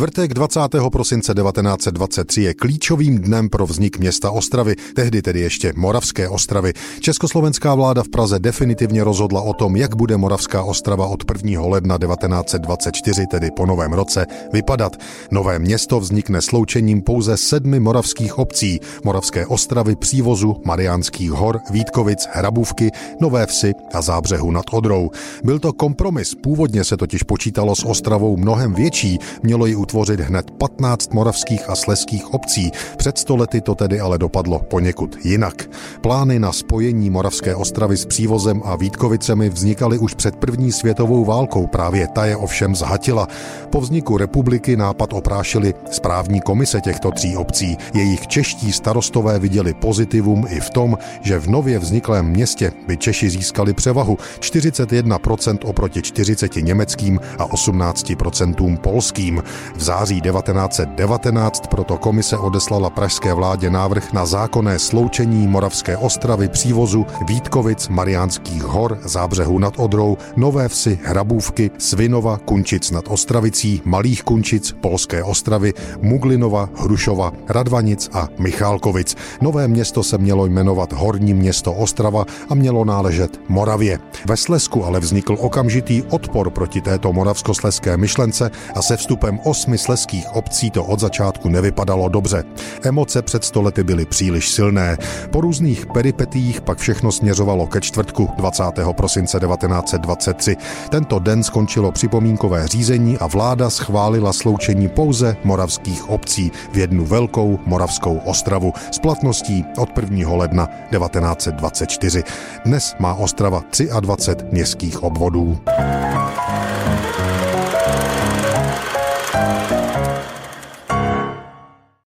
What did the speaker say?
Čtvrtek 20. prosince 1923 je klíčovým dnem pro vznik města Ostravy, tehdy tedy ještě Moravské Ostravy. Československá vláda v Praze definitivně rozhodla o tom, jak bude Moravská Ostrava od 1. ledna 1924, tedy po novém roce, vypadat. Nové město vznikne sloučením pouze sedmi moravských obcí, Moravské Ostravy, Přívozu, Mariánských hor, Vítkovic, Hrabůvky, Nové Vsi a Zábřehu nad Odrou. Byl to kompromis, původně se totiž počítalo s Ostravou mnohem větší, mělo ji utvořit hned 15 moravských a sleských obcí. Před stolety to tedy ale dopadlo poněkud jinak. Plány na spojení Moravské ostravy s Přívozem a Vítkovicemi vznikaly už před první světovou válkou, právě ta je ovšem zhatila. Po vzniku republiky nápad oprášili správní komise těchto tří obcí. Jejich čeští starostové viděli pozitivum i v tom, že v nově vzniklém městě by Češi získali převahu 41% oproti 40 německým a 18% polským. V září 1919 proto komise odeslala pražské vládě návrh na zákonné sloučení Moravské ostravy, přívozu Vítkovic, Mariánských hor, Zábřehu nad Odrou, Nové vsi, Hrabůvky, Svinova, Kunčic nad Ostravicí, Malých Kunčic, Polské ostravy, Muglinova, Hrušova, Radvanic a Michálkovic. Nové město se mělo jmenovat Horní město Ostrava a mělo náležet Moravě. Ve Slesku ale vznikl okamžitý odpor proti této moravskosleské myšlence a se vstupem osmi sleských obcí to od začátku nevypadalo dobře. Emoce před stolety byly příliš silné. Po různých peripetích pak všechno směřovalo ke čtvrtku 20. prosince 1923. Tento den skončilo připomínkové řízení a vláda schválila sloučení pouze moravských obcí v jednu velkou moravskou ostravu s platností od 1. ledna 1924. Dnes má Ostrava 23 městských obvodů.